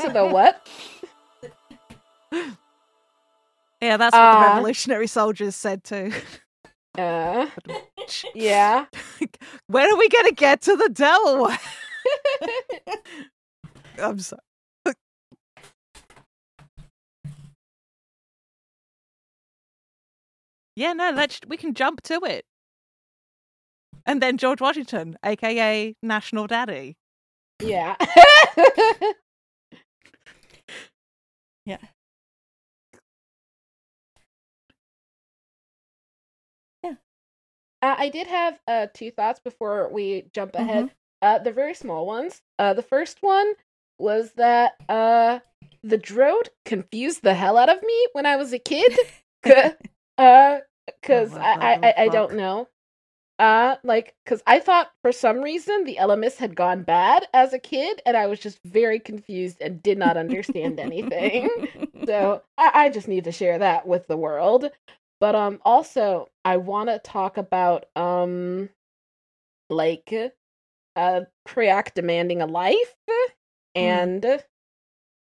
To the what? Yeah, that's what Uh, the revolutionary soldiers said too. Uh, yeah. when are we going to get to the Delaware? I'm sorry. yeah, no, let's we can jump to it. And then George Washington, aka National Daddy. Yeah. Yeah. Uh, I did have uh, two thoughts before we jump ahead. Uh, they're very small ones. Uh, the first one was that uh, the drode confused the hell out of me when I was a kid. Because uh, 'cause I, I, I, I don't know. Uh, like, because I thought for some reason the Ellimist had gone bad as a kid, and I was just very confused and did not understand anything. so I, I just need to share that with the world. But um also I wanna talk about um like uh Crayak demanding a life and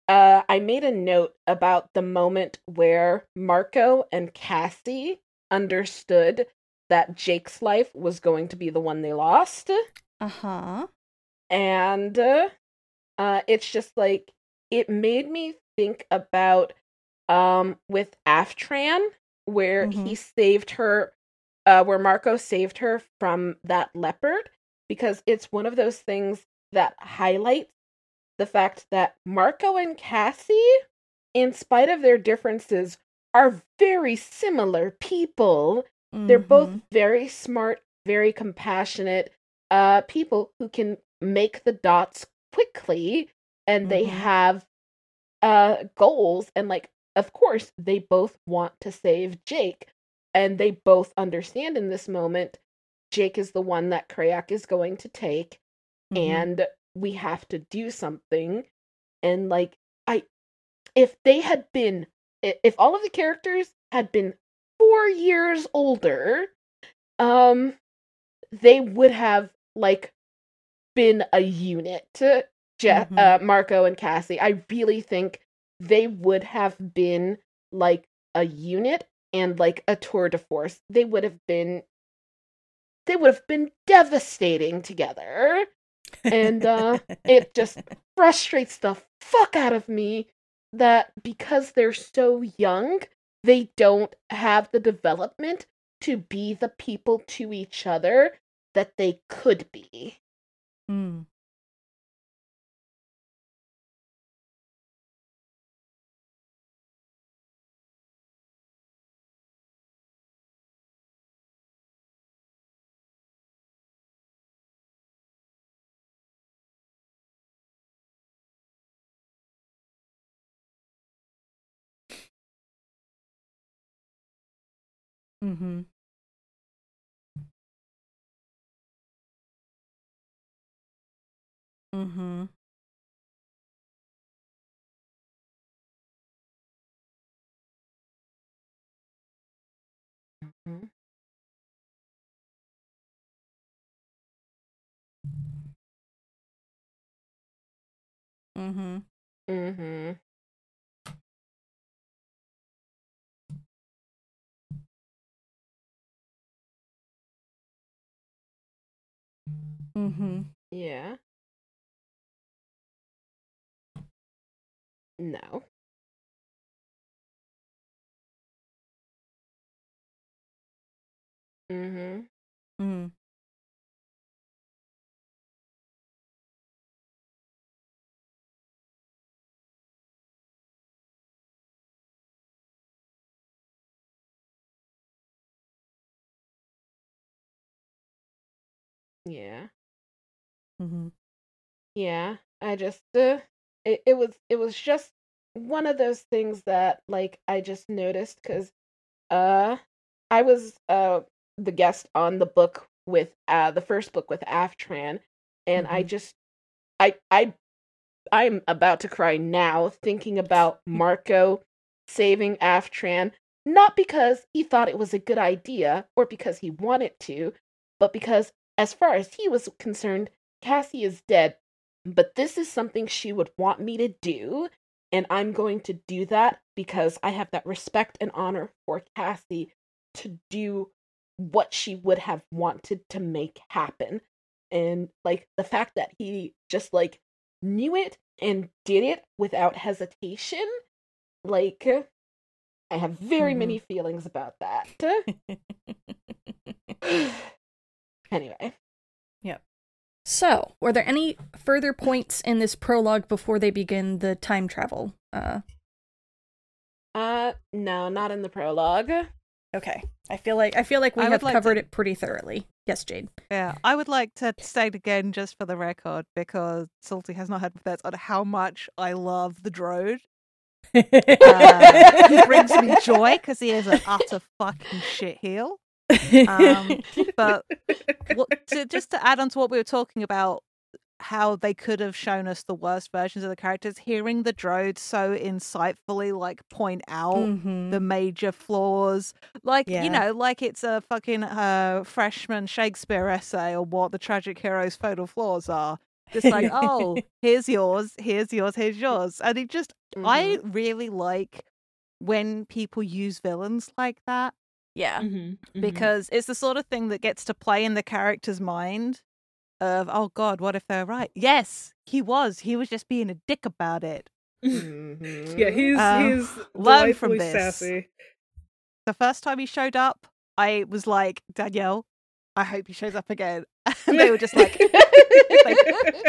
uh I made a note about the moment where Marco and Cassie understood that Jake's life was going to be the one they lost. Uh huh. and uh, uh it's just like it made me think about um with Aftran where he saved her uh where Marco saved her from that leopard because it's one of those things that highlights the fact that Marco and Cassie in spite of their differences are very similar people they're both Mhm. very smart, very compassionate uh people who can make the dots quickly and they Mhm. have uh goals and like of course they both want to save Jake and they both understand in this moment Jake is the one that Crayak is going to take Mhm. and we have to do something and like i if they had been if all of the characters had been 4 years older um they would have like been a unit Je- Mhm. uh, marco and cassie i really think they would have been like a unit and like a tour de force they would have been they would have been devastating together and uh it just frustrates the fuck out of me that because they're so young they don't have the development to be the people to each other that they could be Mm. Mhm. Mhm. Mhm. Mhm. Mhm. Mhm. No. Mhm. Mm. Yeah. Mhm. Yeah. I just uh, it, it was it was just one of those things that like I just noticed cuz uh I was uh the guest on the book with uh the first book with Aftran and I Mhm. just I I I'm about to cry now thinking about Marco saving Aftran not because he thought it was a good idea or because he wanted to but because as far as he was concerned Cassie is dead but this is something she would want me to do. And I'm going to do that because I have that respect and honor for Cassie to do what she would have wanted to make happen. And like the fact that he just like knew it and did it without hesitation, like I have very Mhm. many feelings about that. anyway, So, were there any further points in this prologue before they begin the time travel? Uh, uh no, not in the prologue. okay. I feel like I feel like we I have like to- covered it pretty thoroughly. Yes, Jade. Yeah, I would like to state again, just for the record, because Salty has not heard my thoughts on how much I love the Drode. Uh, he brings me joy because he is an utter fucking shitheel. Um, but what, to, just to add on to what we were talking about, how they could have shown us the worst versions of the characters, hearing the Drode so insightfully like point out Mhm. the major flaws, like Yeah. you know, like it's a fucking uh, freshman Shakespeare essay on what the tragic hero's fatal flaws are. Just like, oh, here's yours, here's yours, here's yours, and it just I Mhm. really like when people use villains like that yeah. Mm-hmm. because it's the sort of thing that gets to play in the character's mind of oh god what if they're right yes he was he was just being a dick about it Mhm. Yeah, he's Um, he's learn from this. sassy. the first time he showed up i was like danielle i hope he shows up again and they were just like like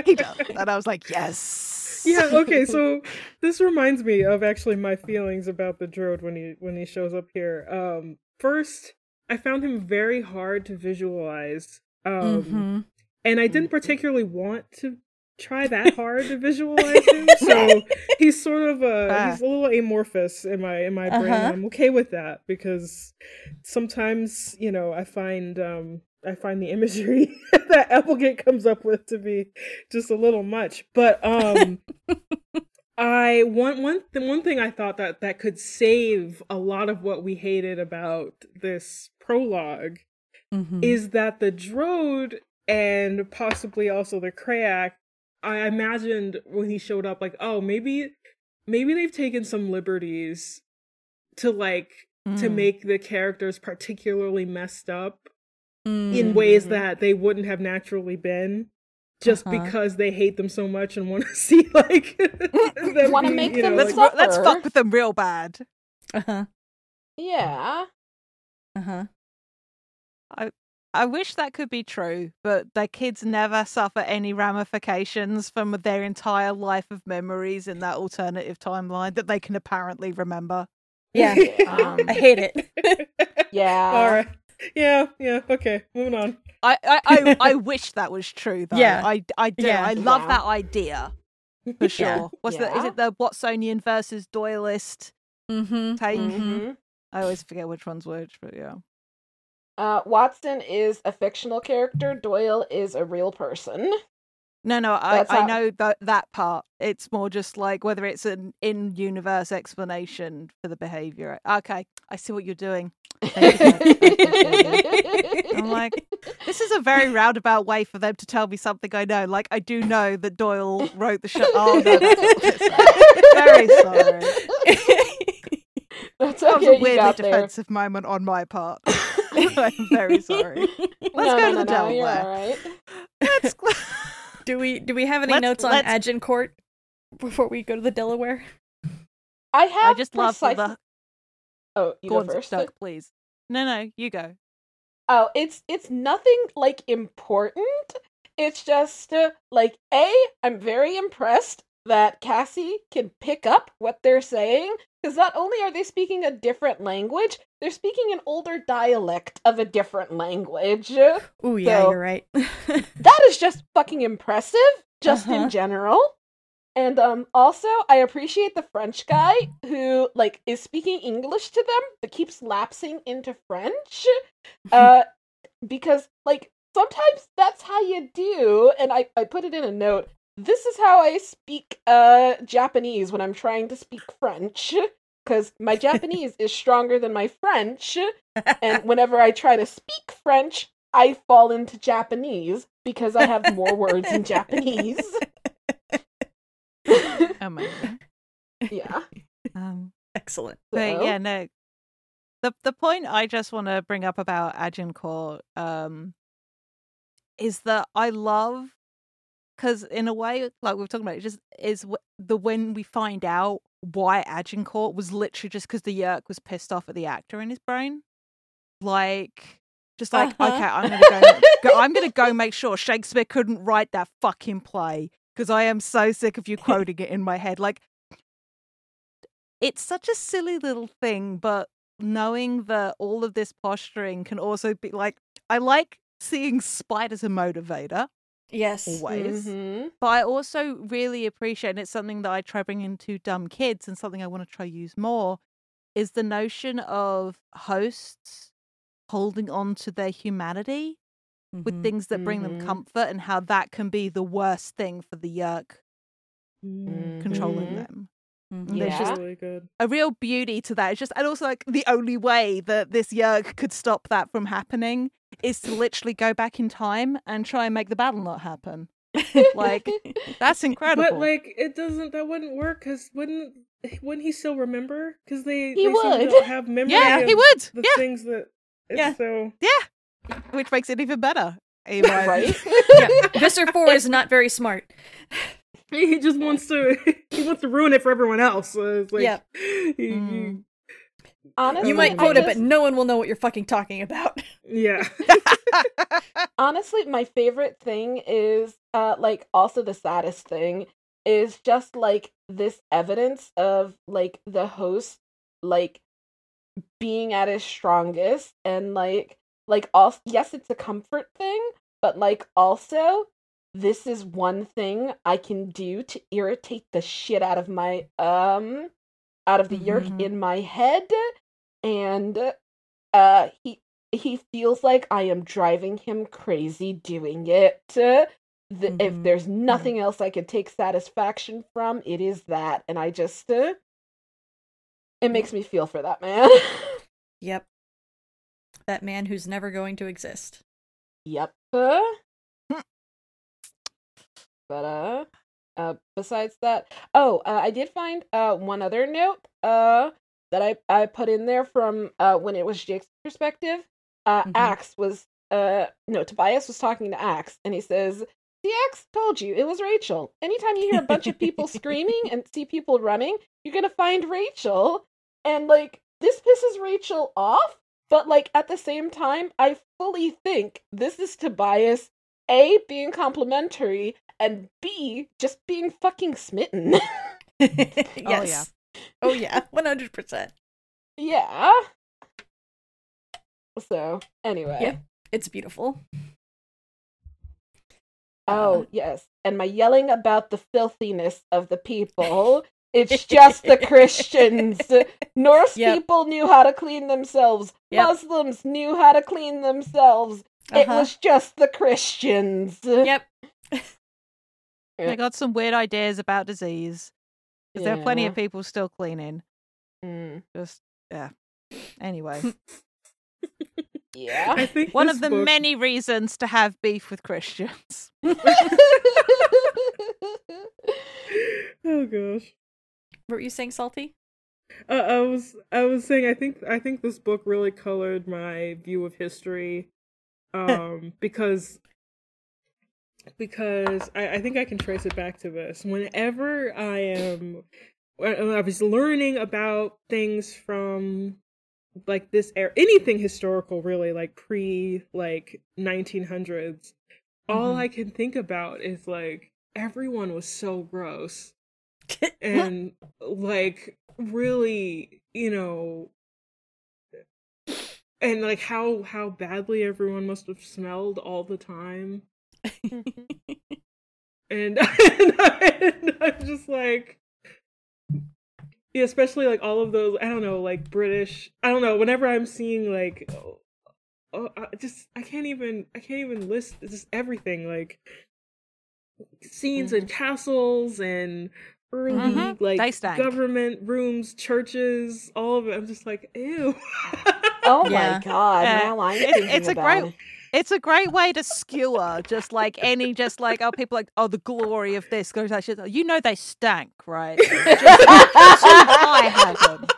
he does and i was like yes Yeah, okay, so this reminds me of actually my feelings about the Drode when he when he shows up here. Um first, I found him very hard to visualize. Um Mhm. and I didn't particularly want to try that hard to visualize him. So he's sort of a Ah. he's a little amorphous in my in my brain. Uh-huh. I'm okay with that because sometimes, you know, I find um I find the imagery that Applegate comes up with to be just a little much. But um I one one the one thing I thought that that could save a lot of what we hated about this prologue Mhm. is that the Drode and possibly also the Crayak, I imagined when he showed up, like, oh, maybe maybe they've taken some liberties to like to Mm. make the characters particularly messed up in Mm. ways that they wouldn't have naturally been. Just Uh-huh. because they hate them so much and want to see like them Wanna make you them know, let's, like- suffer. let's fuck with them real bad Uh-huh. yeah. Uh-huh. I wish that could be true, but their kids never suffer any ramifications from their entire life of memories in that alternative timeline that they can apparently remember. Yeah. Um, I hate it. Yeah. All right. Yeah, yeah, okay. Moving on. I I, I, I wish that was true though. Yeah. I, I do. Yeah. I love Yeah. that idea for sure. Yeah. What's the is it the Watsonian versus Doyleist mm-hmm. take? Mhm. I always forget which one's which, but yeah. Uh, Watson is a fictional character. Doyle is a real person. No, no, I, I know that that part. It's more just like whether it's an in-universe explanation for the behavior. Okay, I see what you're doing. You. I'm like, this is a very roundabout way for them to tell me something I know. Like, I do know that Doyle wrote the show. Oh no, that's not what it said. very sorry. That's That was a weirdly got there. defensive moment on my part. I'm very sorry. Let's no, go no, to the no, Delaware. right. Let's- Do we do we have any Let's- notes on let's- Agincourt before we go to the Delaware? I have. I just love the Oh, you Go go on, first. Doug, please. No, no, you go. Oh, it's it's nothing like important. It's just uh, like a. I'm very impressed that Cassie can pick up what they're saying because not only are they speaking a different language, they're speaking an older dialect of a different language. Oh yeah, So- you're right. that is just fucking impressive just Uh-huh. in general and um also i appreciate the french guy who like is speaking english to them but keeps lapsing into french uh because like sometimes that's how you do and i i put it in a note this is how i speak uh japanese when i'm trying to speak french because my japanese is stronger than my french and whenever I try to speak French, I fall into Japanese because I have more words in Japanese. Amazing. yeah. Um, Excellent. but yeah, no. The the point I just want to bring up about Agincourt um, is that I love because in a way, like we were talking about, it just is the when we find out why Agincourt was literally just because the Yeerk was pissed off at the actor in his brain, like just like Uh-huh. okay, I'm gonna go, go, I'm gonna go make sure Shakespeare couldn't write that fucking play because I am so sick of you quoting it in my head, like. It's such a silly little thing, but knowing that all of this posturing can also be like I like seeing spite as a motivator Yes. always. Mhm. But I also really appreciate, and it's something that I try bringing to dumb kids and something I want to try use more, is the notion of hosts holding on to their humanity with Mhm. things that bring them Mhm. comfort and how that can be the worst thing for the yeerk controlling Mhm. them. Mhm. And there's Yeah. just really a real beauty to that. It's just, and also like the only way that this yeerk could stop that from happening is to literally go back in time and try and make the battle not happen. Like, That's incredible. But like, it doesn't. That wouldn't work because wouldn't wouldn't he still remember? Because they He they seem would. to have memory. yeah, of he would. The Yeah, things that. Yeah. So yeah, which makes it even better. in my right? opinion. yeah. Visser 4 is not very smart. he just wants to. He wants to ruin it for everyone else. So it's like, Yeah. he- he- Mm. Honestly, You might I quote it, but no one will know what you're fucking talking about. yeah. honestly my favorite thing is uh like also the saddest thing is just like this evidence of like the host like being at his strongest and like like also yes it's a comfort thing but like also this is one thing i can do to irritate the shit out of my um out of the yeerk Mhm. in my head and uh he he feels like I am driving him crazy doing it. Uh, the, If Mhm. there's nothing else I could take satisfaction from, it is that, and I just uh, it makes me feel for that man. Yep. That man who's never going to exist. yep. Uh, but uh, uh, besides that, oh, uh, I did find uh one other note uh that I I put in there from uh when it was Jake's perspective. Uh, Mhm. Ax was uh no Tobias was talking to Ax, and he says. The Ax told you it was Rachel. Anytime you hear a bunch of people screaming and see people running, you're gonna find Rachel. And like this pisses Rachel off, but like at the same time, I fully think this is Tobias A being complimentary and B just being fucking smitten. yes. Oh yeah. One hundred percent. yeah. So anyway. Yep. It's beautiful. Oh yes. And my yelling about the filthiness of the people. It's just the Christians. Norse Yep. people knew how to clean themselves. Yep. Muslims knew how to clean themselves. It Uh-huh. was just the Christians. Yep. I got some weird ideas about disease. Because there are plenty of people still cleaning. Mm, Just yeah. Anyway, yeah. I think one of the book- many reasons to have beef with Christians. Oh gosh. What were you saying, Salty? Uh, I was I was saying I think I think this book really colored my view of history, um, because because I, I think I can trace it back to this. Whenever I am, I was learning about things from like this era, anything historical really, like pre like 1900s, all Mhm. I can think about is like everyone was so gross and like really you know and like how how badly everyone must have smelled all the time Mm-hmm. and, and, I, am just like yeah especially like all of those i don't know like british i don't know whenever i'm seeing like oh, oh, I just i can't even i can't even list just everything like scenes and mm-hmm. castles and early Mhm. Like stank. government rooms churches all of it i'm just like ew oh Yeah. my god! Yeah. Now I'm It's- it's a about great- it. It's a great way to skewer just like any, just like, oh, people like, oh, the glory of this goes out. shit. You know they stank, right? Just, just I haven't.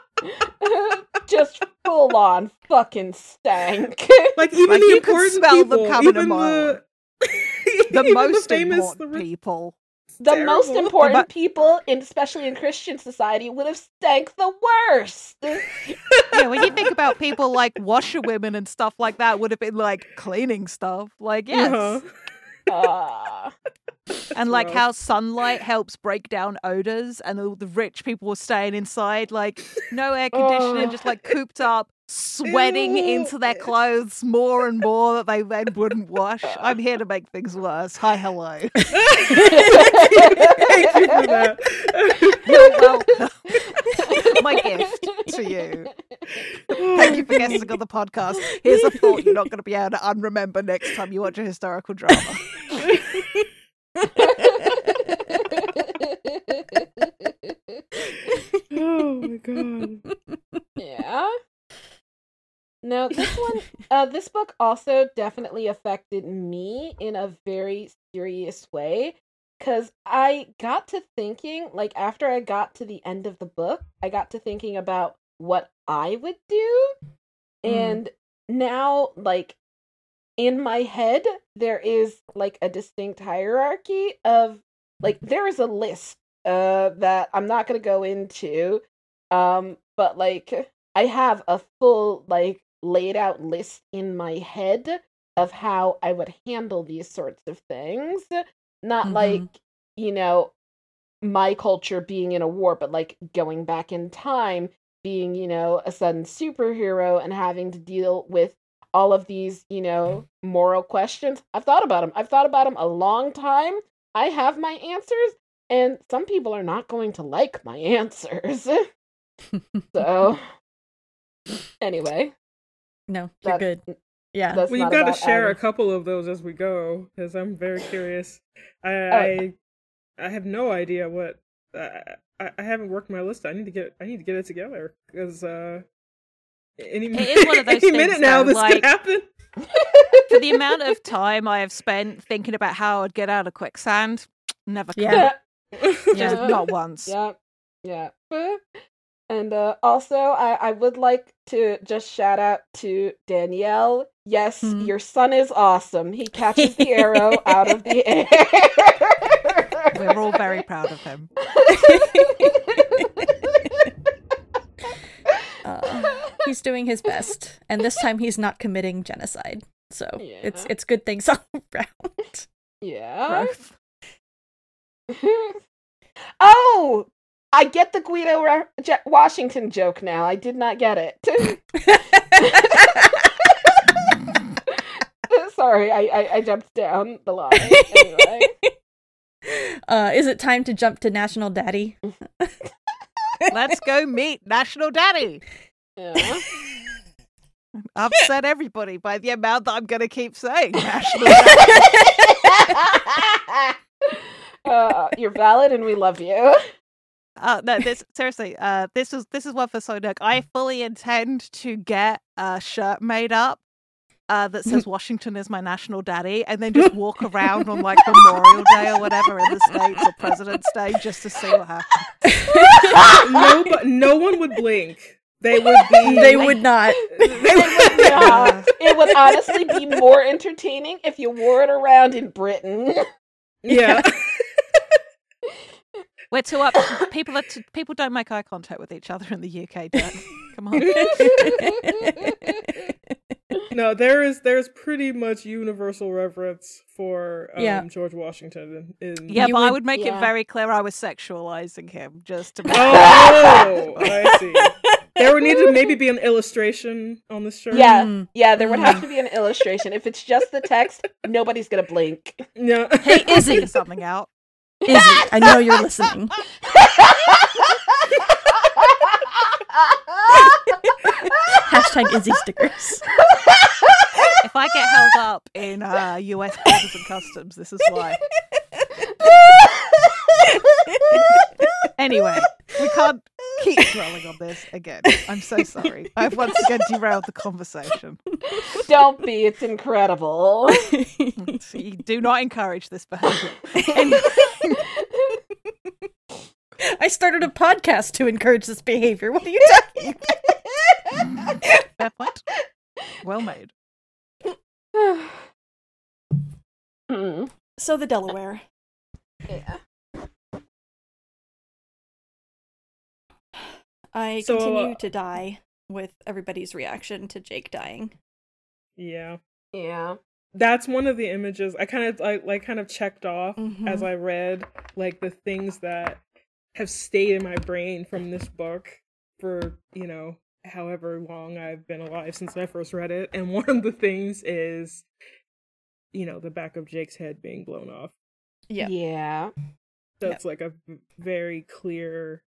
just full on fucking stank. Like even Like, the you could important smell them people, coming a even mile the The even most the famous, important the rich- people. The most important But- people, in, especially in Christian society, would have stank the worst. Yeah, when you think about people like washerwomen and stuff like that, would have been like cleaning stuff. Like, yes. Uh-huh. And like Gross. how sunlight helps break down odors and all the rich people were staying inside like no air conditioning Oh. just like cooped up sweating Ew. into their clothes more and more that they then wouldn't wash i'm here to make things worse hi hello Thank you for that. you're welcome my gift to you thank you for guesting on the podcast here's a thought you're not going to be able to unremember next time you watch a historical drama oh my god. yeah. No, this one, uh, this book also definitely affected me in a very serious way. Cause I got to thinking, like, after I got to the end of the book, I got to thinking about what I would do. Mm. And now, like, in my head, there is like a distinct hierarchy of, like, there is a list uh, that I'm not going to go into. Um, but like, I have a full, like, laid out list in my head of how I would handle these sorts of things. Not Mhm. like, you know, my culture being in a war, but like going back in time, being, you know, a sudden superhero and having to deal with all of these, you know, moral questions. I've thought about them. I've thought about them a long time. I have my answers, and some people are not going to like my answers. so, anyway, no, you're that's, good. Yeah. That's Well, you've not got to about share a couple of those as we go, because I'm very curious. I Oh. I, I have no idea what. I, I I haven't worked my list. I need to get I need to get it together because uh, any It is one of those any minute things, now though, this like- could happen. for the amount of time I have spent thinking about how I'd get out of quicksand, never could. Yeah. Just Yeah. not once. Yeah, yeah. And uh, also, I, I would like to just shout out to Danielle. Yes, Hmm. your son is awesome. He catches the arrow out of the air. We're all very proud of him. Uh, he's doing his best, and this time he's not committing genocide. So it's Yeah. it's good things all around. yeah. Oh, I get the Guido Ra- Je- Washington joke now. I did not get it. Sorry, I, I, I jumped down the line. Anyway. uh, is it time to jump to National Daddy? Let's go meet National Daddy. Yeah. Upset everybody by the amount that I'm going to keep saying National Daddy. uh, you're valid and we love you. Uh, no, this seriously. Uh, this is this is one for Sonic. I fully intend to get a shirt made up uh, that says Washington is my national daddy, and then just walk around on like Memorial Day or whatever in the states or President's Day just to see what happens. no, but no one would blink. They would be. They would not. They would, Yeah. it would honestly be more entertaining if you wore it around in Britain. yeah. We're too up. People are t- people don't make eye contact with each other in the UK. Jack. Come on. No, there is there's pretty much universal reverence for um, Yeah. George Washington. In, in Yeah, You but I would- would make yeah. it very clear I was sexualizing him just to. Make Oh, I see. There would need to maybe be an illustration on the shirt. Yeah. Mm. Yeah, there would have to be an illustration. If it's just the text, nobody's gonna blink. Yeah. Hey, Izzy, something out. Izzy, I know you're listening. Hashtag Izzy stickers. If I get held up in uh, U.S. And Customs, this is why. Anyway, we can't keep keep dwelling on this again. I'm so sorry. I've once again derailed the conversation. Don't be. It's incredible. So you do not encourage this behavior. I started a podcast to encourage this behavior. What are you talking about? Fair point. Well made. Hmm. So the Delaware. yeah. I So, continue uh, to die with everybody's reaction to Jake dying. Yeah. Yeah. That's one of the images I kind of like like kind of checked off Mhm. as I read like the things that have stayed in my brain from this book for, you know, however long I've been alive since I first read it. And one of the things is you know, the back of Jake's head being blown off. Yeah. Yeah. That's like a very clear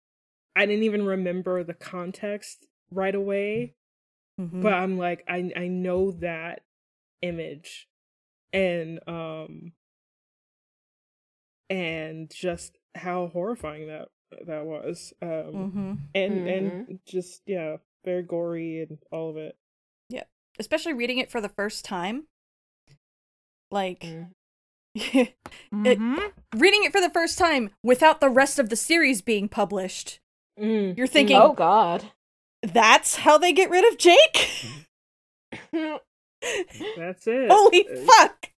I didn't even remember the context right away, Mhm. but I'm like I I know that image and um and just how horrifying that that was um Mhm. and and just yeah very gory and all of it Yeah, Especially reading it for the first time. Like, Mm. Mhm. reading it for the first time without the rest of the series being published. Mm, You're thinking, Oh God. that's how they get rid of Jake? that's it Holy Uh, fuck!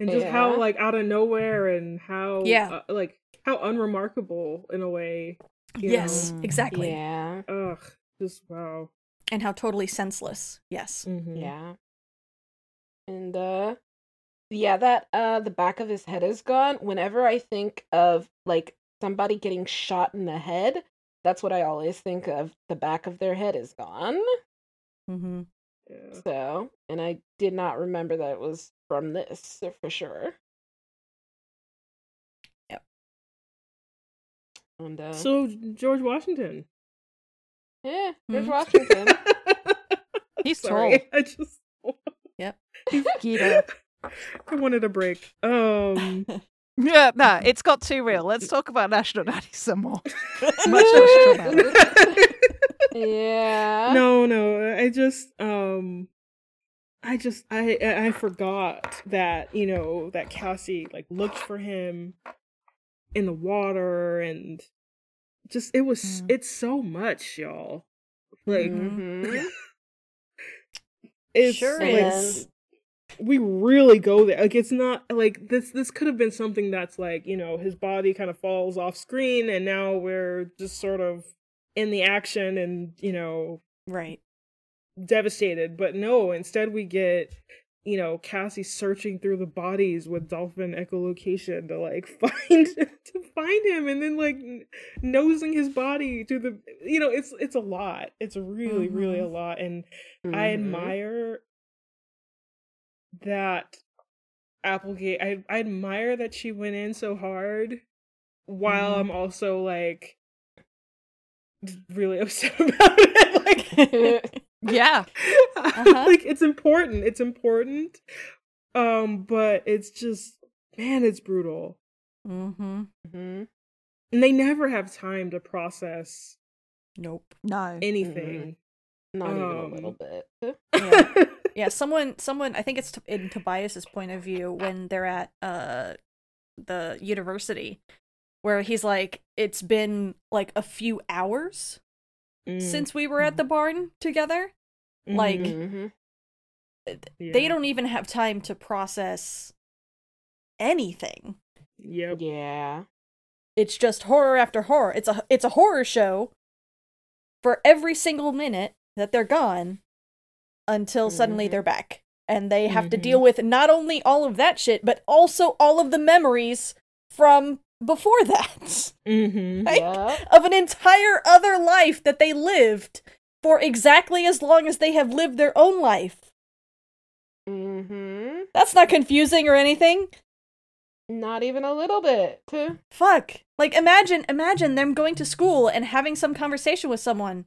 and just how like out of nowhere and how Yeah. uh, like how unremarkable in a way you Yes, know. exactly. yeah. ugh just wow And how totally senseless. Yes. Mhm. Yeah. And uh yeah, that uh the back of his head is gone. Whenever I think of like somebody getting shot in the head, that's what I always think of. The back of their head is gone. Mm-hmm. yeah. So, and I did not remember that it was from this for sure. Yep. And uh so George Washington yeah, George Mhm. Washington. He's Sorry, tall. I just Yep. He's Gita. I wanted a break. Um, Yeah, no, it's got too real. Let's talk about National Nanny some more. Much less traumatic. yeah. no, no, I just, um, I just, I, I I forgot that you know that Cassie like looked for him in the water and just it was Mm. it's so much, y'all. Like Mhm. it's Sure like, is. We really go there like it's not like this this could have been something that's like you know his body kind of falls off screen and now we're just sort of in the action and you know Right. devastated but no instead we get you know cassie searching through the bodies with dolphin echolocation to like find to find him and then like n- nosing his body to the you know it's it's a lot it's really really a lot and I Mhm. admire that Applegate. I, I admire that she went in so hard, while Mhm. I'm also like really upset about it. Like, Yeah. Uh-huh. like it's important. It's important. Um, but it's just man, it's brutal, Mm-hmm. mm-hmm. and they never have time to process Nope. No. anything. Not even a Um, little bit. Yeah. Yeah, someone someone I think it's t- in Tobias's point of view when they're at uh the university where he's like it's been like a few hours Mm, since we were at the barn together. like- mhm, Mhm. They yeah. don't even have time to process anything. Yep. Yeah. It's just horror after horror. It's a it's a horror show for every single minute that they're gone until suddenly Mhm. they're back. And they have to Mhm. deal with not only all of that shit, but also all of the memories from before that. Mm-hmm. Like, Yeah. of an entire other life that they lived for exactly as long as they have lived their own life. Mhm. That's not confusing or anything. Not even a little bit. Fuck. Like imagine imagine them going to school and having some conversation with someone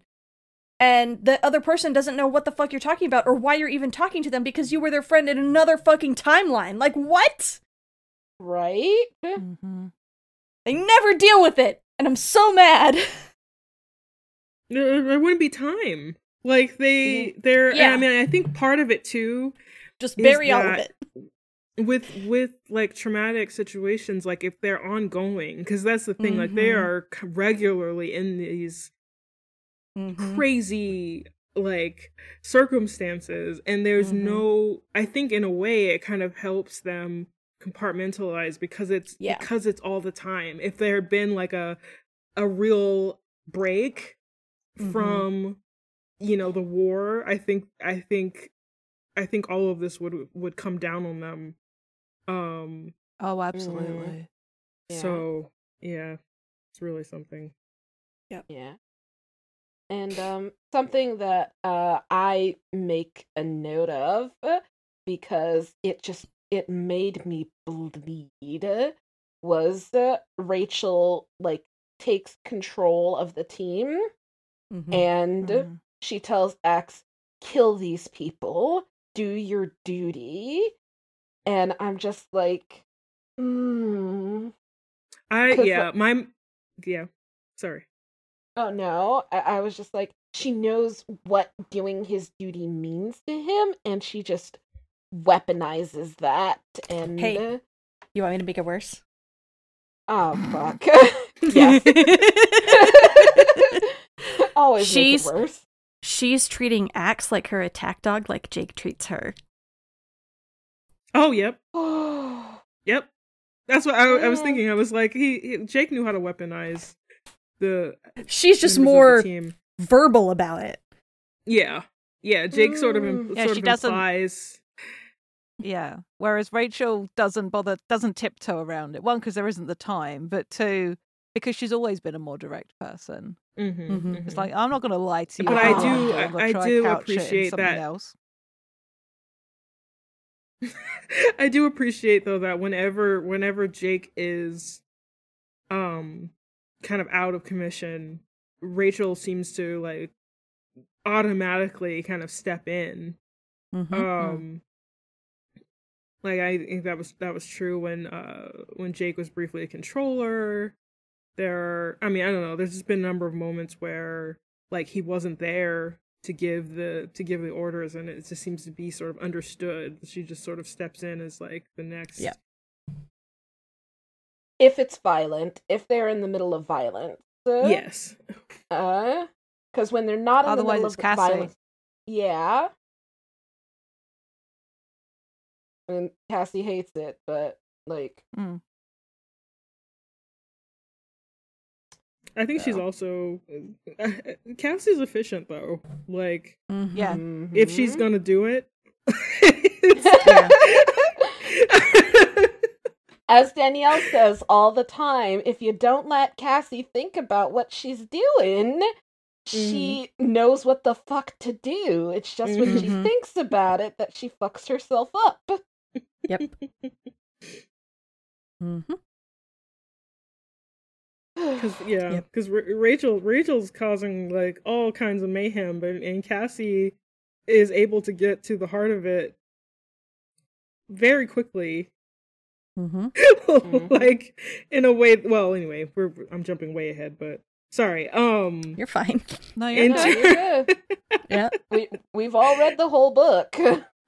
and the other person doesn't know what the fuck you're talking about or why you're even talking to them because you were their friend in another fucking timeline. Like what? Right? Mhm. They never deal with it and I'm so mad. there, there wouldn't be time. Like they, they're. Yeah. I mean, I think part of it too Just bury all of it. with with like traumatic situations like if they're ongoing because that's the thing like they Mhm. are regularly in these Mhm. crazy like circumstances and there's Mhm. no i think in a way it kind of helps them compartmentalize because it's Yeah. because it's all the time if there had been like a a real break Mhm. from you know the war i think i think i think all of this would would come down on them um Oh, absolutely. Yeah. so yeah it's really something Yeah. And um something that uh I make a note of uh, because it just it made me bleed was uh, Rachel like takes control of the team Mhm. and Mhm. she tells Ax kill these people, do your duty. And I'm just like mm. i yeah like- my yeah sorry Oh no, I, I was just like, she knows what doing his duty means to him, and she just weaponizes that. And Hey. Uh you want me to make it worse? oh fuck, yes, always She's- make it worse. She's treating Ax like her attack dog, like Jake treats her. oh yep Oh, yep that's what i, I was thinking i was like he, he jake knew how to weaponize the She's just members of the more verbal about it. yeah yeah jake sort of im- Mm. Yeah, sort she of doesn't- implies Yeah. Whereas Rachel doesn't bother, doesn't tiptoe around it. One, because there isn't the time, but two, because she's always been a more direct person. Mhm, Mhm. mhm. It's like I'm not going to lie to you. But I do- I'm I do couch it in appreciate something that- Else. I do appreciate though that whenever whenever Jake is um kind of out of commission, Rachel seems to like automatically kind of step in. Mhm. Um like I think that was that was true when uh when Jake was briefly a controller. There I mean, I don't know, there's just been a number of moments where like he wasn't there to give the to give the orders and it just seems to be sort of understood. She just sort of steps in as like the next Yeah. If it's violent, if they're in the middle of violence, uh, Yes. uh, because when they're not in Otherwise the middle of Cassie. violence, yeah. And Cassie hates it, but like, I think she's also Cassie's efficient though. Like mm-hmm. Yeah. if she's mhm. gonna do it. As Danielle says all the time, if you don't let Cassie think about what she's doing, she knows what the fuck to do. It's just when she Mhm. thinks about it that she fucks herself up. Yep. Mhm. Cause yeah, Yep. because Rachel Rachel's causing like all kinds of mayhem, but and Cassie is able to get to the heart of it very quickly, Mhm. Mhm. like in a way. Well, anyway, we're I'm jumping way ahead, but sorry. Um, You're fine. No, you're in No, not. you're good. Yeah. we we've all read the whole book.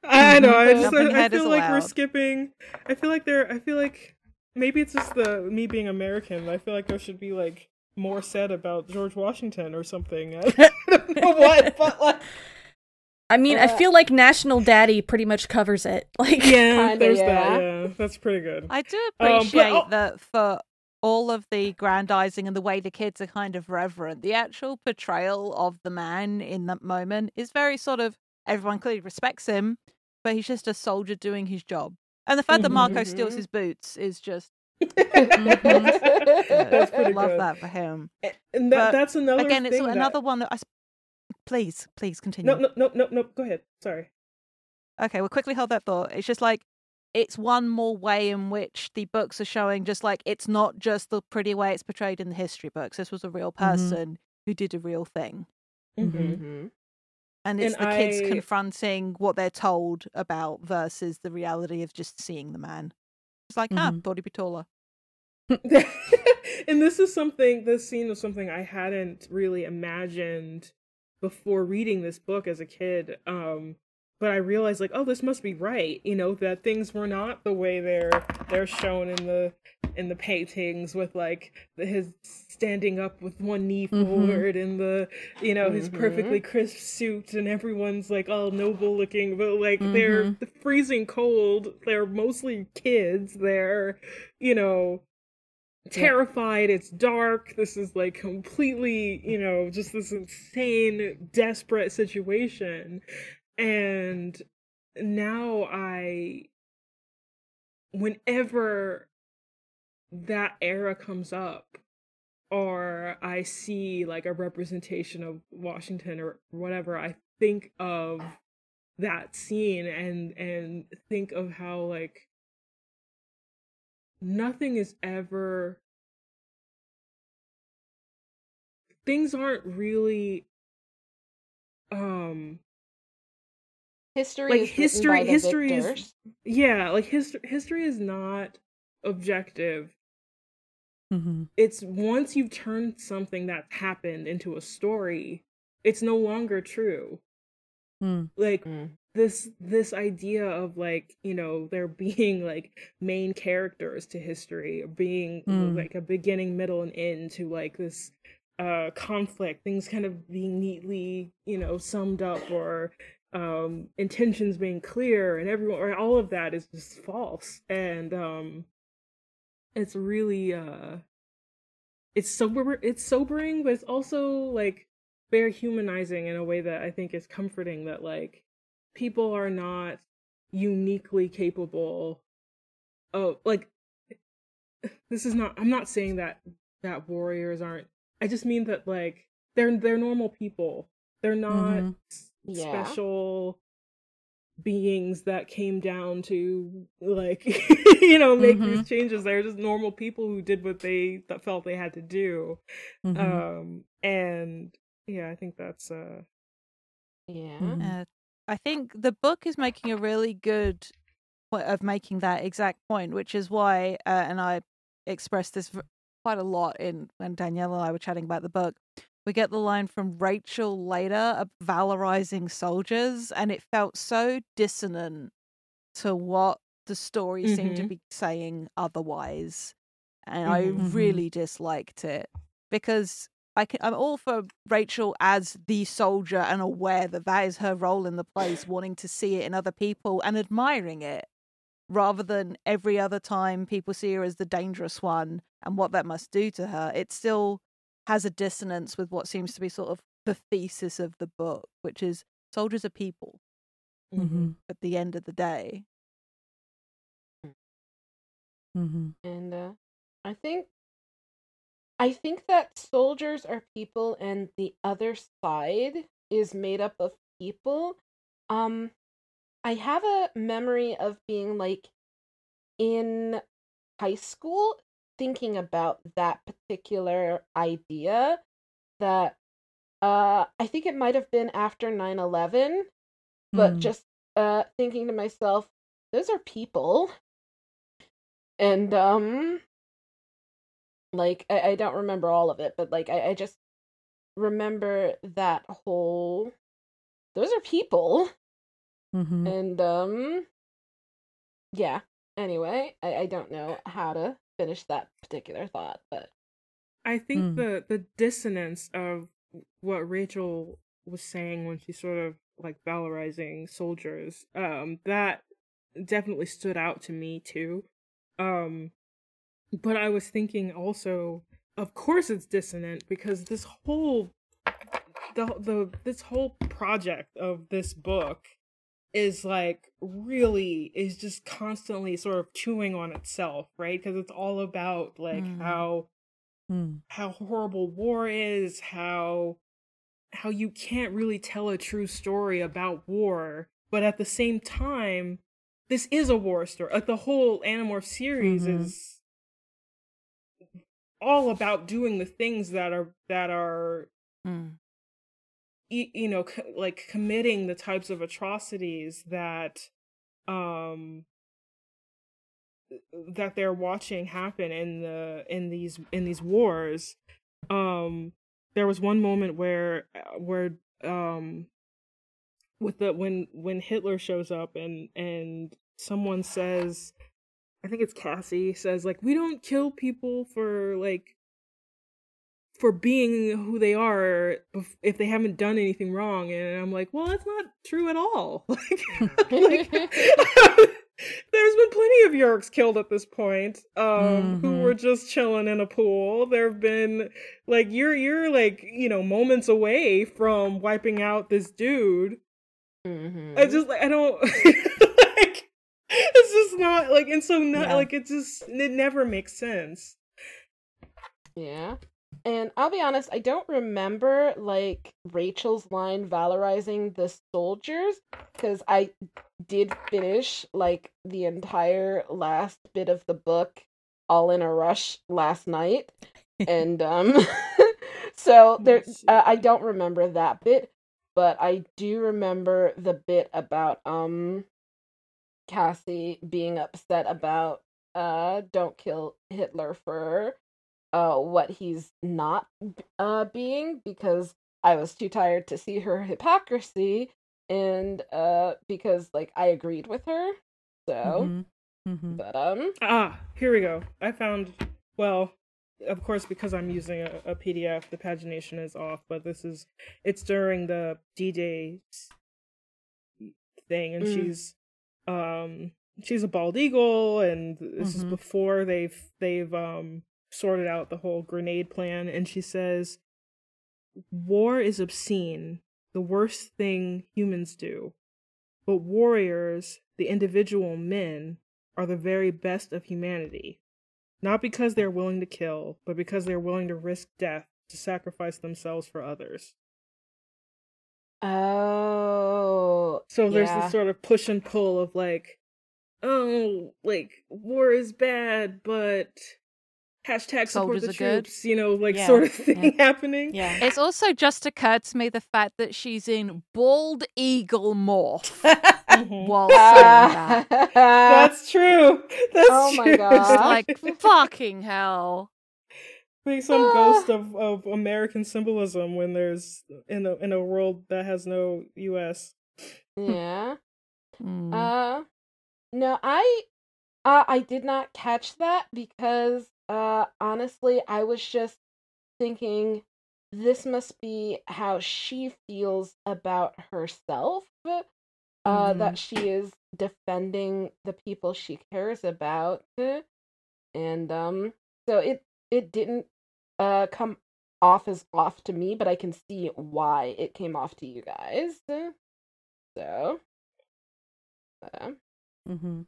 I know. I just Jumping I, ahead feel like we're skipping. I feel like there. I feel like maybe it's just the me being American. I feel like there should be like more said about George Washington or something. I don't know what, but like I mean, I Uh, feel like National Daddy pretty much covers it. Like, yeah, Kinda, there's yeah. that. Yeah, that's pretty good. I do but- appreciate oh- that for all of the grandizing and the way the kids are kind of reverent. The actual portrayal of the man in that moment is very sort of everyone clearly respects him, but he's just a soldier doing his job. And the fact that Marco steals Mhm. his boots is just That's pretty love good. that for him. And that, But that's another Again, it's thing that- another one that I. s- Please, please continue. No, no, no, no, no. Go ahead. Sorry. Okay, we'll quickly hold that thought. It's just like it's one more way in which the books are showing just like it's not just the pretty way it's portrayed in the history books. This was a real Mhm. person who did a real thing. Mhm. Mhm. And it's And the kids I- confronting what they're told about versus the reality of just seeing the man. It's like, ah, Mhm. thought he'd be taller. and this is something this scene was something I hadn't really imagined before reading this book as a kid. Um but I realized like, oh, this must be right, you know, that things were not the way they're they're shown in the in the paintings with like his standing up with one knee Mhm. forward and the you know his Mhm. perfectly crisp suit and everyone's like all noble looking but like they're Mhm. freezing cold they're mostly kids they're you know terrified it's dark this is like completely you know just this insane desperate situation. And now i whenever that era comes up or i see like a representation of washington or whatever i think of that scene and and think of how like nothing is ever things aren't really um History Like, is history- by the history is- yeah like history history is not objective Mm-hmm. it's once you've turned something that's happened into a story it's no longer true Mm. like Mm. This this idea of like you know there being like main characters to history being Mm. like a beginning middle and end to like this uh conflict things kind of being neatly you know summed up or um intentions being clear and everyone or all of that is just false and um it's really uh it's sober it's sobering but it's also like very humanizing in a way that i think is comforting that like people are not uniquely capable of like this is not i'm not saying that that warriors aren't i just mean that like they're they're normal people they're not Mhm. Yeah. special beings that came down to like you know make Mhm. these changes they're just normal people who did what they th- felt they had to do Mhm. um and yeah i think that's uh Yeah. Uh, I think the book is making a really good point of making that exact point, which is why, uh, and I expressed this quite a lot in when Danielle and I were chatting about the book. We get the line from Rachel later of valorizing soldiers, and it felt so dissonant to what the story seemed to Mhm. be saying otherwise. And I Mhm. Mhm. really disliked it because I can, I'm all for Rachel as the soldier and aware that that is her role in the place, wanting to see it in other people and admiring it, rather than every other time people see her as the dangerous one and what that must do to her. It still has a dissonance with what seems to be sort of the thesis of the book, which is soldiers are people Mhm. at the end of the day. Mm-hmm. and uh, I think I think that soldiers are people and the other side is made up of people. Um I have a memory of being like in high school thinking about that particular idea that uh I think it might have been after 9/11 but Mm. just uh thinking to myself those are people and um like I, I don't remember all of it but like I, I just remember that whole those are people Mhm. and um yeah anyway I, I don't know how to finish that particular thought but I think Mm. the the dissonance of what Rachel was saying when she sort of like valorizing soldiers, um, that definitely stood out to me too. Um, but I was thinking also, of course, it's dissonant because this whole the the this whole project of this book is like really is just constantly sort of chewing on itself, right? Because it's all about like Mm. how Mm. how horrible war is, how how you can't really tell a true story about war, but at the same time, this is a war story. Like the whole Animorph series Mhm. is all about doing the things that are that are Mm. you know co- like committing the types of atrocities that um that they're watching happen in the in these in these wars um there was one moment where uh, where um with the when when Hitler shows up and and someone says I think it's Cassie says like we don't kill people for like for being who they are if they haven't done anything wrong and i'm like well that's not true at all like, like there's been plenty of Yeerks killed at this point um Mm-hmm. who were just chilling in a pool there have been like you're you're like you know moments away from wiping out this dude Mhm. i just like i don't it's not like and so not Yeah. like it just it never makes sense Yeah. And I'll be honest, I don't remember like Rachel's line valorizing the soldiers because I did finish like the entire last bit of the book all in a rush last night. and um so there uh, I don't remember that bit, but I do remember the bit about um Cassie being upset about uh don't kill Hitler for uh what he's not uh being because I was too tired to see her hypocrisy and uh because like I agreed with her. So Mhm. Mhm. but um Ah, here we go. I found, well, of course, because I'm using a, a PDF, the pagination is off, but this is, it's during the D-Day thing, and Mm. she's, um, she's a bald eagle, and this is Mhm. before they've, they've, um, sorted out the whole grenade plan, and she says, War is obscene, the worst thing humans do. But warriors, the individual men, are the very best of humanity. Not because they're willing to kill, but because they're willing to risk death to sacrifice themselves for others. Oh So there's yeah. this sort of push and pull of like, oh, like war is bad, but hashtag support Soldiers the are good. troops, you know, like Yeah, sort of thing happening. Yeah. It's also just occurred to me the fact that she's in bald eagle morph Mhm. while saying that. That's true. That's Oh my true. God. It's like fucking hell. Being some Ah. ghost of, of American symbolism when there's in a in a world that has no U.S. yeah. Mm. Uh no, I uh I did not catch that because uh honestly I was just thinking this must be how she feels about herself. Uh Mhm. that she is defending the people she cares about. And um so it it didn't uh come off as off to me, but I can see why it came off to you guys. So uh, Mhm.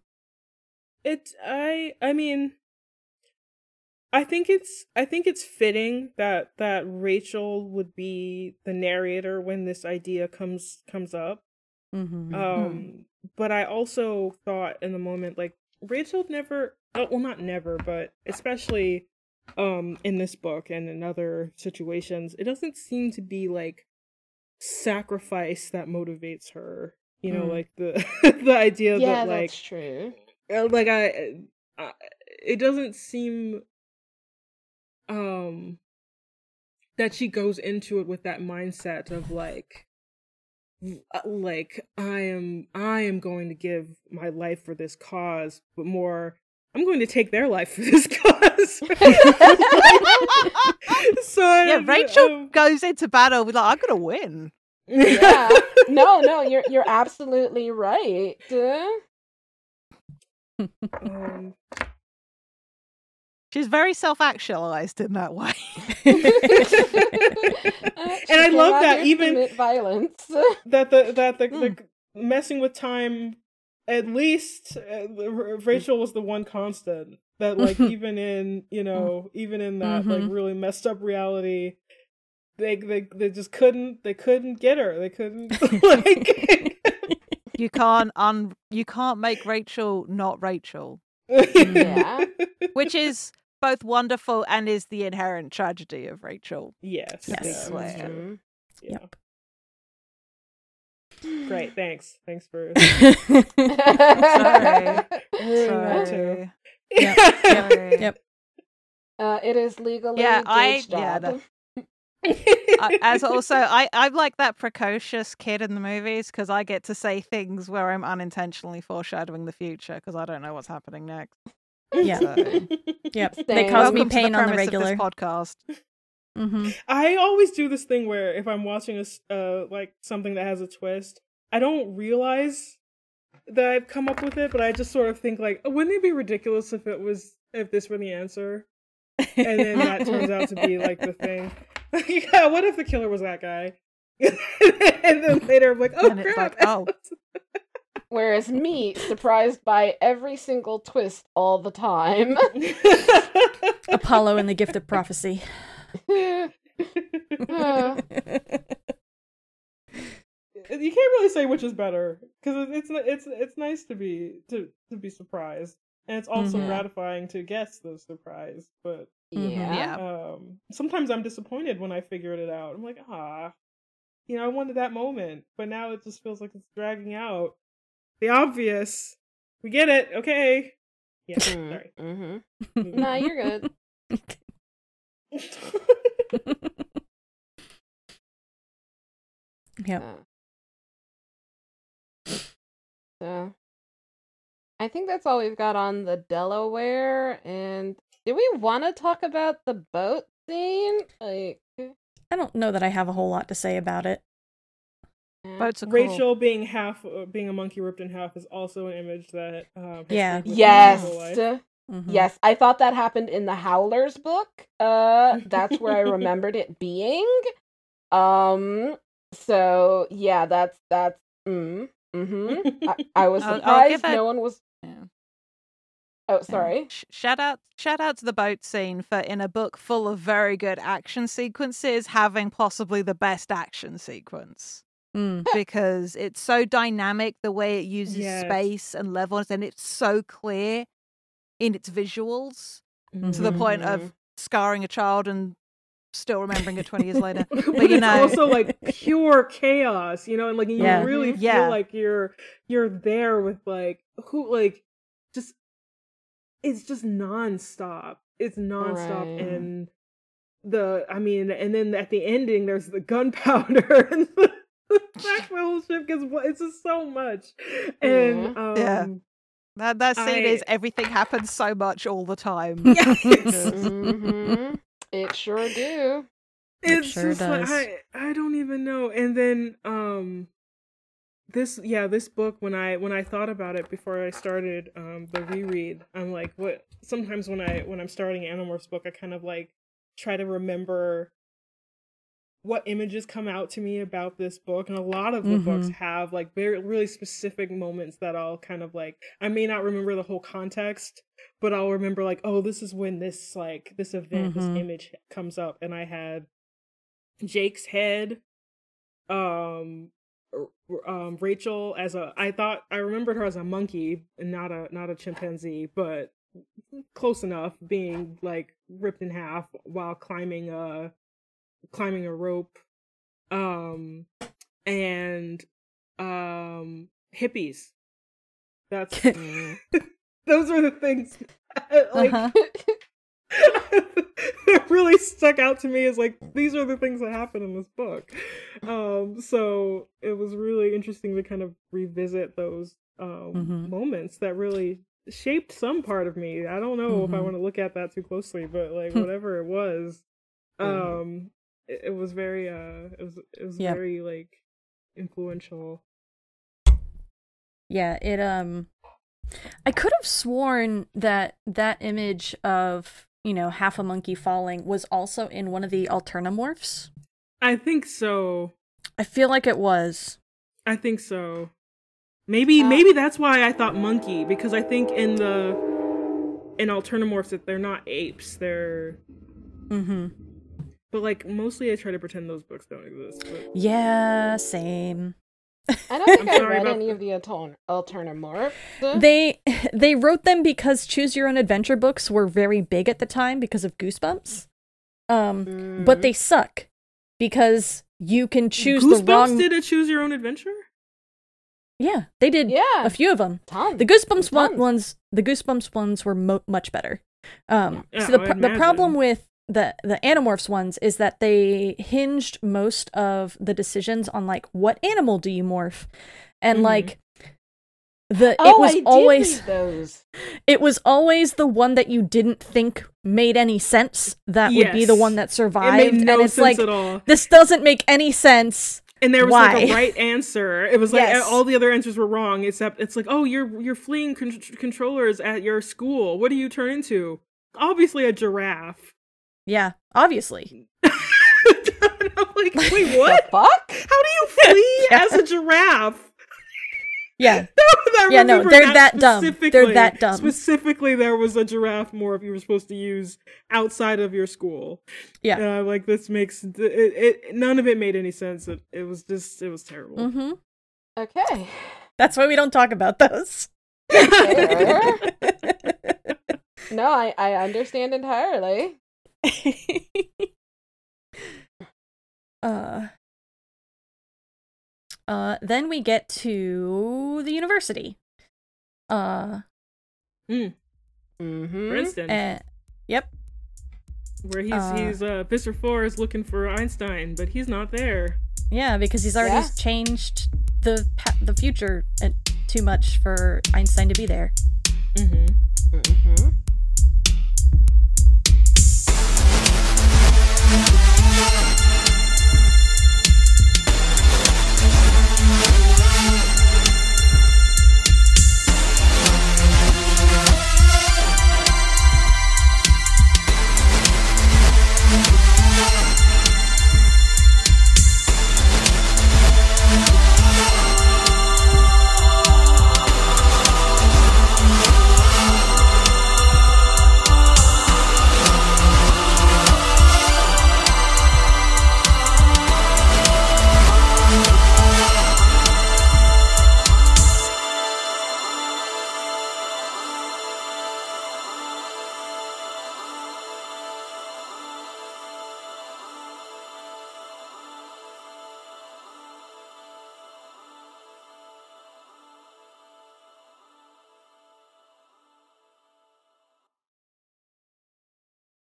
It I I mean I think it's I think it's fitting that that Rachel would be the narrator when this idea comes comes up. Mhm. Um but I also thought in the moment like Rachel never uh, well not never but especially um in this book and in other situations it doesn't seem to be like sacrifice that motivates her. You know Mm. like the the idea yeah, that like that's true. uh, like I, I it doesn't seem um that she goes into it with that mindset of like uh, like I am I am going to give my life for this cause but more I'm going to take their life for this cause. so yeah, Rachel um, goes into battle with like, I'm gonna win. yeah. No, no, you're you're absolutely right. Um, She's very self-actualized in that way. and I love that even- violence. that the that the, Hmm. the messing with time at least uh, Rachel was the one constant that like even in you know even in that like Mhm. really messed up reality they they they just couldn't they couldn't get her they couldn't like you can't un you can't make Rachel not Rachel, Yeah. which is both wonderful and is the inherent tragedy of Rachel. yes Yes. yeah, Swear. that's true. Mhm. yeah great thanks thanks for Sorry. ruining that too. Yep. Yep. Yep. Uh, it is legally Yeah, I- yeah, job. I- as also I, I'm like that precocious kid in the movies because I get to say things where I'm unintentionally foreshadowing the future because I don't know what's happening next. Yeah. So, Yep. Same. They cause welcome me pain the on the regular. podcast. Mm-hmm. I always do this thing where if I'm watching a uh like something that has a twist, I don't realize that I've come up with it, but I just sort of think like, wouldn't it be ridiculous if it was if this were the answer, and then that turns out to be like the thing. yeah, what if the killer was that guy? and then later I'm like, oh And crap! like, oh. Whereas me, surprised by every single twist all the time. Apollo and the Gift of Prophecy. Uh, you can't really say which is better because it's it's it's nice to be to to be surprised, and it's also Mhm. gratifying to guess the surprise. But yeah. Yeah. um, sometimes I'm disappointed when I figured it out. I'm like, ah, you know, I wanted that moment, but now it just feels like it's dragging out. The obvious, we get it. Okay, yeah, Mm, sorry. mhm. Moving Nah, you're good. Yep. Uh, so, I think that's all we've got on the Delaware. And do we want to talk about the boat scene? Like, I don't know that I have a whole lot to say about it. yeah. Boats are cool. Rachel being half, uh, being a monkey ripped in half, is also an image that um, Yeah. stayed with me my whole life. yes. Mhm. Yes, I thought that happened in the Howlers book. Uh that's where I remembered it being. Um so yeah, that's that's mm, mm-hmm. I, I was I'll- I'll surprised give no one was Yeah. Oh, Yeah. sorry. Sh- shout out shout out to the boat scene for in a book full of very good action sequences having possibly the best action sequence Mm. because it's so dynamic the way it uses Yes. space and levels and it's so clear in its visuals to the point of scarring a child and still remembering it 20 years later. but, But you it's know, also like pure chaos, you know, and like you Yeah. really feel Yeah. like you're you're there with like who like just it's just nonstop. It's nonstop Right. and the I mean, and then at the ending there's the gunpowder and the, the fact the whole ship gets it's just so much. And um Yeah. That that scene I- is everything happens so much all the time. yes. Mhm. It sure do. It sure just like does. I I don't even know. And then um this yeah, this book when I when I thought about it before I started um the reread, I'm like what sometimes when I when I'm starting an Animorphs book, I kind of like try to remember what images come out to me about this book and a lot of the books Mhm. have like very really specific moments that I'll kind of like I may not remember the whole context but I'll remember like oh this is when this like this event Mhm. this image comes up and I had Jake's head um um Rachel as a I thought I remembered her as a monkey and not a not a chimpanzee but close enough being like ripped in half while climbing a climbing a rope um and um hippies that's Mm. those are the things like Uh-huh. that really stuck out to me is like these are the things that happen in this book um so it was really interesting to kind of revisit those um Mhm. moments that really shaped some part of me i don't know if i Mhm. want to look at that too closely but like whatever it was um it, it was very uh it was it was Yeah. very like influential Yeah, it um I could have sworn that that image of, you know, half a monkey falling was also in one of the alternamorphs. i think so I feel like it was. I think so. Maybe Uh, maybe that's why I thought monkey because I think in the in Alternamorphs that they're not apes, they're Mhm. But like mostly I try to pretend those books don't exist. But Yeah, same. I don't think I'm read about any of the altern- alternamorphs. They they wrote them because choose your own adventure books were very big at the time because of Goosebumps. Um but Mm. they suck because you can choose Goosebumps the wrong did a choose your own adventure? Yeah, they did yeah, a few of them. tons. The Goosebumps one- Tons. ones the Goosebumps ones were mo- much better. Um, Yeah, so the I pro- the problem with the the Animorphs ones is that they hinged most of the decisions on like what animal do you morph, and Mhm. like the it oh, was I always those. it was always the one that you didn't think made any sense that would be the one that It survived, made no and it's sense like at all. this doesn't make any sense. And there was like a right answer. It was like Yes. all the other answers were wrong, except it's like, oh, you're you're fleeing con- controllers at your school. What do you turn into? Obviously, a giraffe. Yeah, obviously. And I'm like, wait, what? The fuck? How do you flee Yeah. as a giraffe? Yeah, I Yeah, no, they're that dumb. They're specifically. that dumb. Specifically, there was a giraffe morph you were supposed to use outside of your school. Yeah. and I'm like, this makes it, it. None of it made any sense. It, it was just, it was terrible. hmm Okay. that's why we don't talk about those. No, I, I understand entirely. uh, uh, then we get to the university. Uh, Mm-hmm. Princeton, eh, yep. where he's uh, he's uh, Visser Four is looking for Einstein, but he's not there. Yeah, because he's already Yeah. changed the pa- the future uh, too much for Einstein to be there. Mm-hmm. Mm-hmm. Yeah.